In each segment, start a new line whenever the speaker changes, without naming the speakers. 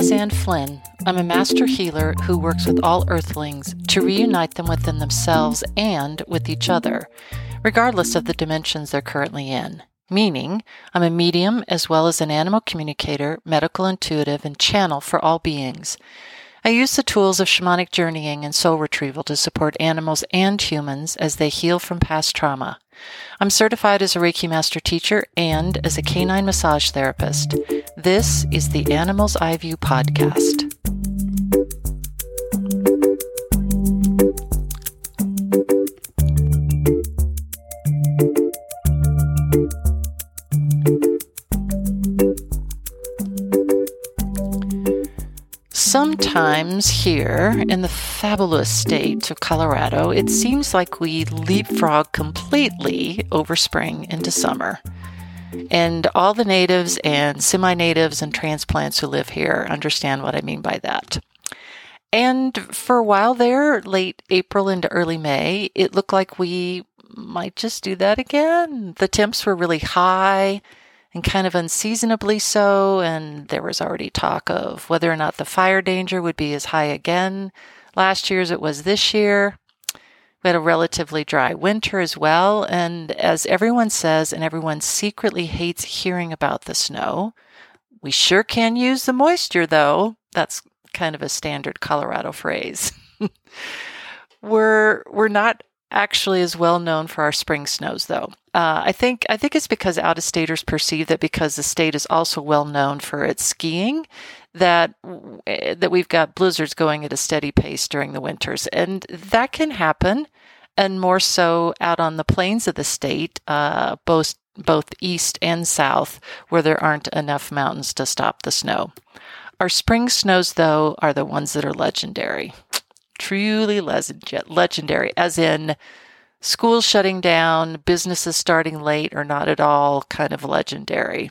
is Anne Flynn. I'm a master healer who works with all earthlings to reunite them within themselves and with each other, regardless of the dimensions they're currently in. Meaning, I'm a medium as well as an animal communicator, medical intuitive, and channel for all beings. I use the tools of shamanic journeying and soul retrieval to support animals and humans as they heal from past trauma. I'm certified as a Reiki Master Teacher and as a canine massage therapist. This is the Animals Eye View podcast. Sometimes here in the fabulous state of Colorado, it seems like we leapfrog completely over spring into summer. And all the natives and semi natives and transplants who live here understand what I mean by that. And for a while there, late April into early May, it looked like we might just do that again. The temps were really high and kind of unseasonably so. And there was already talk of whether or not the fire danger would be as high again last year as it was this year. We had a relatively dry winter as well. And as everyone says, and everyone secretly hates hearing about the snow, we sure can use the moisture though. That's kind of a standard Colorado phrase. we're, we're not actually is well known for our spring snows, though. Uh, I think I think it's because out of staters perceive that because the state is also well known for its skiing, that eh, that we've got blizzards going at a steady pace during the winters, and that can happen, and more so out on the plains of the state, uh, both both east and south, where there aren't enough mountains to stop the snow. Our spring snows, though, are the ones that are legendary truly legendary, as in schools shutting down, businesses starting late or not at all, kind of legendary.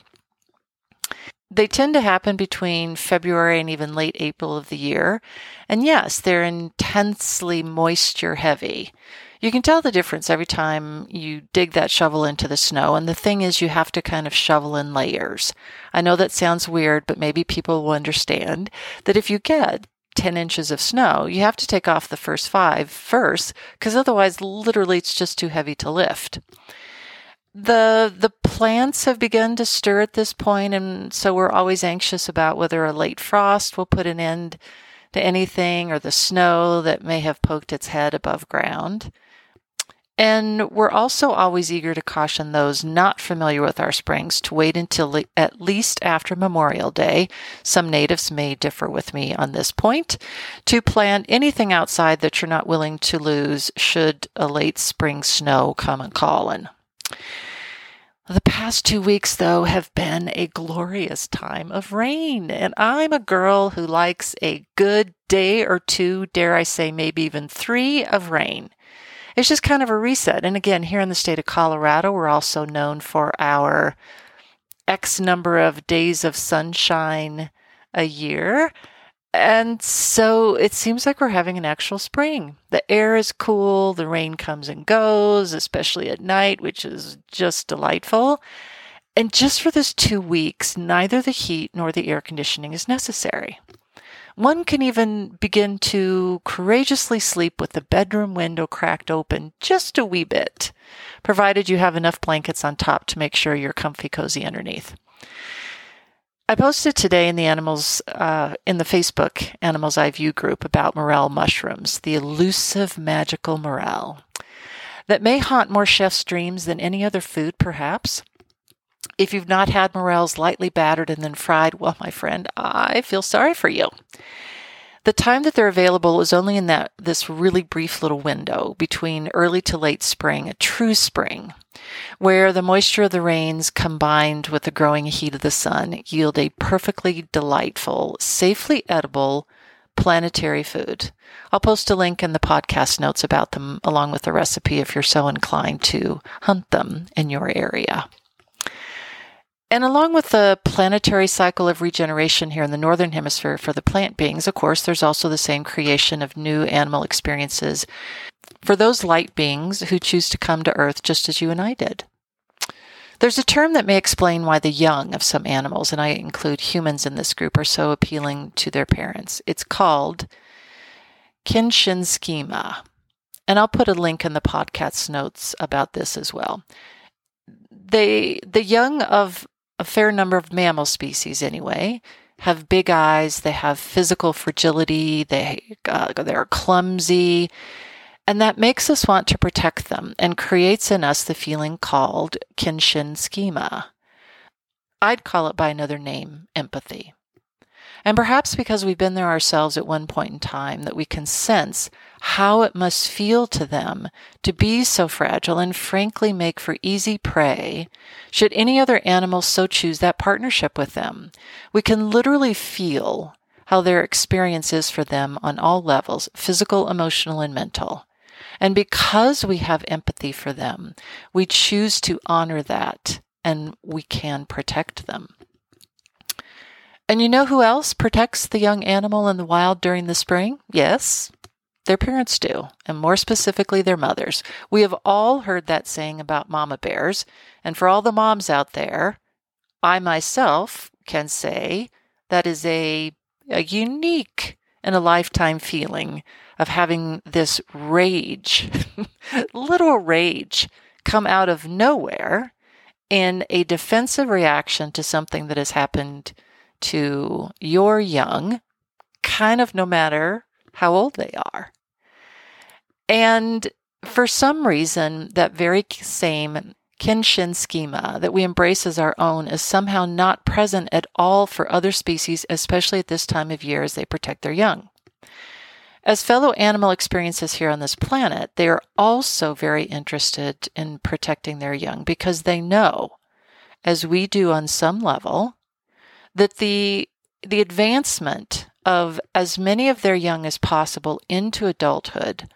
They tend to happen between February and even late April of the year. And yes, they're intensely moisture heavy. You can tell the difference every time you dig that shovel into the snow. And the thing is, you have to kind of shovel in layers. I know that sounds weird, but maybe people will understand that if you get 10 inches of snow, you have to take off the first five first, because otherwise, literally, it's just too heavy to lift. The, the plants have begun to stir at this point, and so we're always anxious about whether a late frost will put an end to anything or the snow that may have poked its head above ground. And we're also always eager to caution those not familiar with our springs to wait until le- at least after Memorial Day. Some natives may differ with me on this point. To plant anything outside that you're not willing to lose should a late spring snow come and callin'. The past two weeks, though, have been a glorious time of rain, and I'm a girl who likes a good day or two, dare I say, maybe even three of rain it's just kind of a reset. And again, here in the state of Colorado, we're also known for our X number of days of sunshine a year. And so it seems like we're having an actual spring. The air is cool, the rain comes and goes, especially at night, which is just delightful. And just for this two weeks, neither the heat nor the air conditioning is necessary. One can even begin to courageously sleep with the bedroom window cracked open just a wee bit, provided you have enough blankets on top to make sure you're comfy cozy underneath. I posted today in the animals uh, in the Facebook Animals Eye View group about morel mushrooms, the elusive magical morel that may haunt more chefs' dreams than any other food, perhaps. If you've not had morels lightly battered and then fried, well, my friend, I feel sorry for you. The time that they're available is only in that this really brief little window between early to late spring, a true spring, where the moisture of the rains combined with the growing heat of the sun yield a perfectly delightful, safely edible planetary food. I'll post a link in the podcast notes about them along with the recipe if you're so inclined to hunt them in your area. And along with the planetary cycle of regeneration here in the Northern Hemisphere for the plant beings, of course, there's also the same creation of new animal experiences for those light beings who choose to come to Earth just as you and I did. There's a term that may explain why the young of some animals, and I include humans in this group, are so appealing to their parents. It's called Kindchenschema. And I'll put a link in the podcast notes about this as well. They, the young of a fair number of mammal species, anyway, have big eyes. They have physical fragility. They uh, they're clumsy, and that makes us want to protect them and creates in us the feeling called Kindchenschema. I'd call it by another name, empathy. And perhaps because we've been there ourselves at one point in time, that we can sense how it must feel to them to be so fragile and frankly make for easy prey should any other animal so choose that partnership with them. We can literally feel how their experience is for them on all levels physical, emotional, and mental. And because we have empathy for them, we choose to honor that and we can protect them. And you know who else protects the young animal in the wild during the spring? Yes, their parents do, and more specifically, their mothers. We have all heard that saying about mama bears. And for all the moms out there, I myself can say that is a, a unique and a lifetime feeling of having this rage, little rage, come out of nowhere in a defensive reaction to something that has happened to your young, kind of no matter how old they are. And for some reason, that very same Kindchenschema that we embrace as our own is somehow not present at all for other species, especially at this time of year as they protect their young. As fellow animal experiences here on this planet, they are also very interested in protecting their young because they know, as we do on some level, that the the advancement of as many of their young as possible into adulthood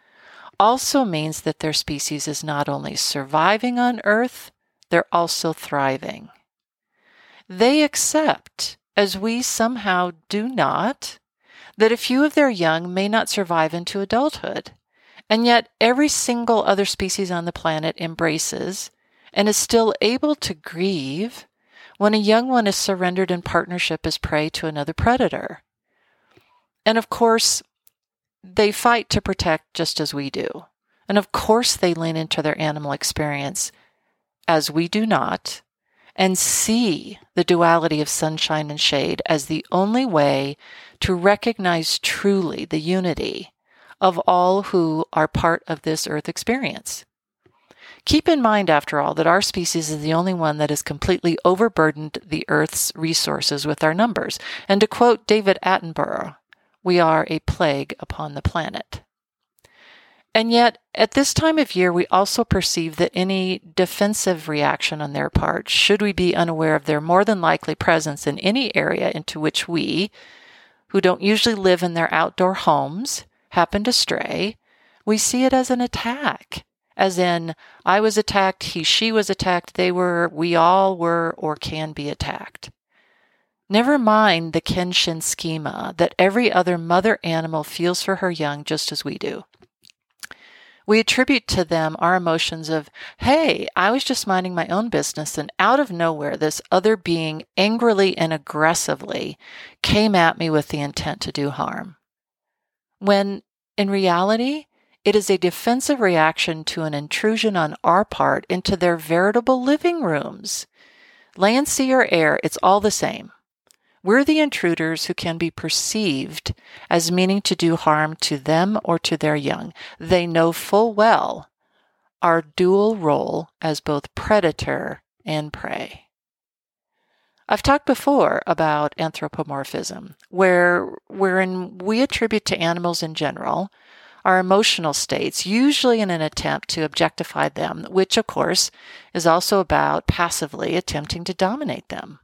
also means that their species is not only surviving on Earth, they're also thriving. They accept, as we somehow do not, that a few of their young may not survive into adulthood, and yet every single other species on the planet embraces and is still able to grieve when a young one is surrendered in partnership as prey to another predator. And of course, they fight to protect just as we do. And of course, they lean into their animal experience as we do not and see the duality of sunshine and shade as the only way to recognize truly the unity of all who are part of this earth experience. Keep in mind, after all, that our species is the only one that has completely overburdened the Earth's resources with our numbers. And to quote David Attenborough, we are a plague upon the planet. And yet, at this time of year, we also perceive that any defensive reaction on their part, should we be unaware of their more than likely presence in any area into which we, who don't usually live in their outdoor homes, happen to stray, we see it as an attack as in I was attacked, he, she was attacked, they were, we all were or can be attacked. Never mind the Kindchenschema that every other mother animal feels for her young just as we do. We attribute to them our emotions of, hey, I was just minding my own business, and out of nowhere, this other being angrily and aggressively came at me with the intent to do harm. When in reality, it is a defensive reaction to an intrusion on our part into their veritable living rooms. Land, sea, or air, it's all the same. We're the intruders who can be perceived as meaning to do harm to them or to their young. They know full well our dual role as both predator and prey. I've talked before about anthropomorphism, where wherein we attribute to animals in general our emotional states, usually in an attempt to objectify them, which, of course, is also about passively attempting to dominate them.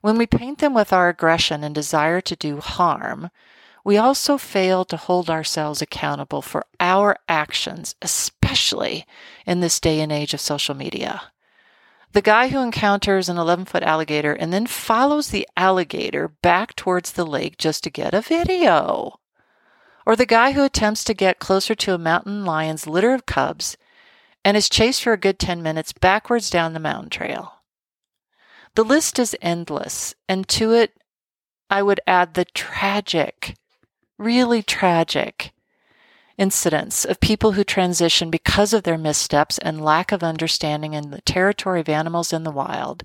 When we paint them with our aggression and desire to do harm, we also fail to hold ourselves accountable for our actions, especially in this day and age of social media. The guy who encounters an 11 foot alligator and then follows the alligator back towards the lake just to get a video. Or the guy who attempts to get closer to a mountain lion's litter of cubs and is chased for a good 10 minutes backwards down the mountain trail. The list is endless, and to it, I would add the tragic, really tragic incidents of people who transition because of their missteps and lack of understanding in the territory of animals in the wild,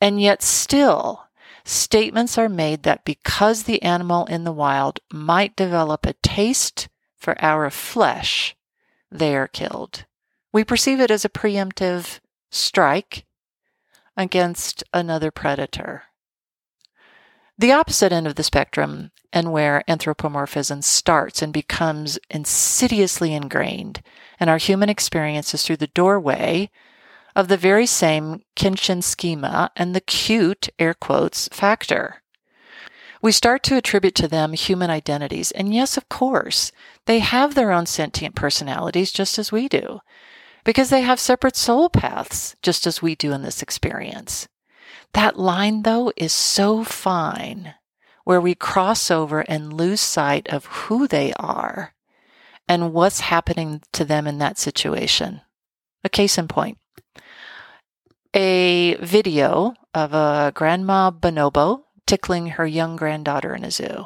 and yet still statements are made that because the animal in the wild might develop a taste for our flesh, they are killed. We perceive it as a preemptive strike against another predator. The opposite end of the spectrum, and where anthropomorphism starts and becomes insidiously ingrained in our human experiences through the doorway of the very same Kindchenschema and the cute, air quotes, factor. We start to attribute to them human identities. And yes, of course, they have their own sentient personalities just as we do, because they have separate soul paths just as we do in this experience. That line, though, is so fine where we cross over and lose sight of who they are and what's happening to them in that situation. A case in point a video of a grandma bonobo tickling her young granddaughter in a zoo.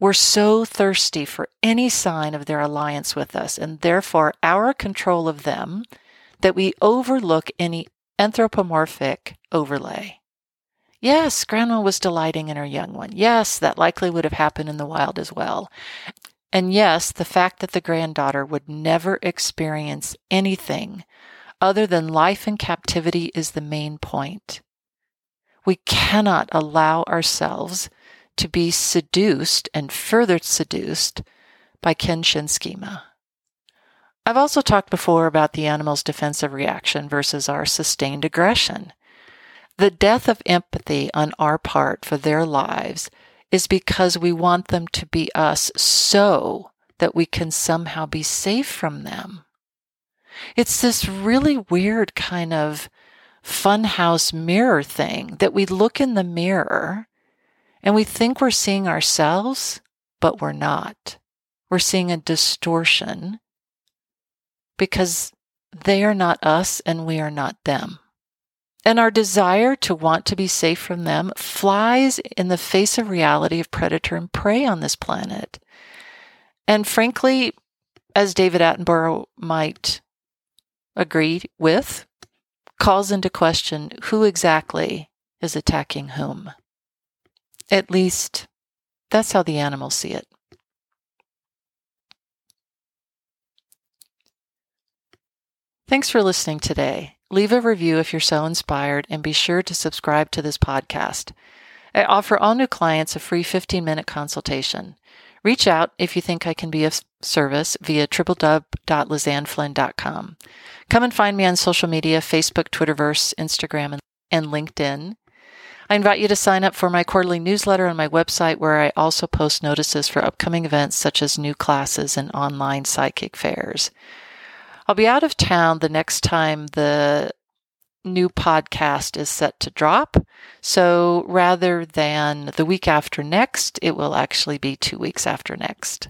We're so thirsty for any sign of their alliance with us and therefore our control of them that we overlook any anthropomorphic overlay. Yes, Grandma was delighting in her young one. Yes, that likely would have happened in the wild as well. And yes, the fact that the granddaughter would never experience anything other than life in captivity is the main point. We cannot allow ourselves to be seduced and further seduced by Kindchenschema. I've also talked before about the animal's defensive reaction versus our sustained aggression. The death of empathy on our part for their lives is because we want them to be us so that we can somehow be safe from them. It's this really weird kind of funhouse mirror thing that we look in the mirror and we think we're seeing ourselves, but we're not. We're seeing a distortion because they are not us and we are not them. And our desire to want to be safe from them flies in the face of reality of predator and prey on this planet. And frankly, as David Attenborough might agree with, calls into question who exactly is attacking whom. At least, that's how the animals see it. Thanks for listening today. Leave a review if you're so inspired and be sure to subscribe to this podcast. I offer all new clients a free 15 minute consultation. Reach out if you think I can be of service via www.lizanneflynn.com. Come and find me on social media Facebook, Twitterverse, Instagram, and LinkedIn. I invite you to sign up for my quarterly newsletter on my website, where I also post notices for upcoming events such as new classes and online psychic fairs. I'll be out of town the next time the new podcast is set to drop. So rather than the week after next, it will actually be two weeks after next.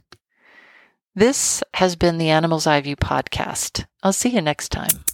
This has been the Animal's Eye View podcast. I'll see you next time.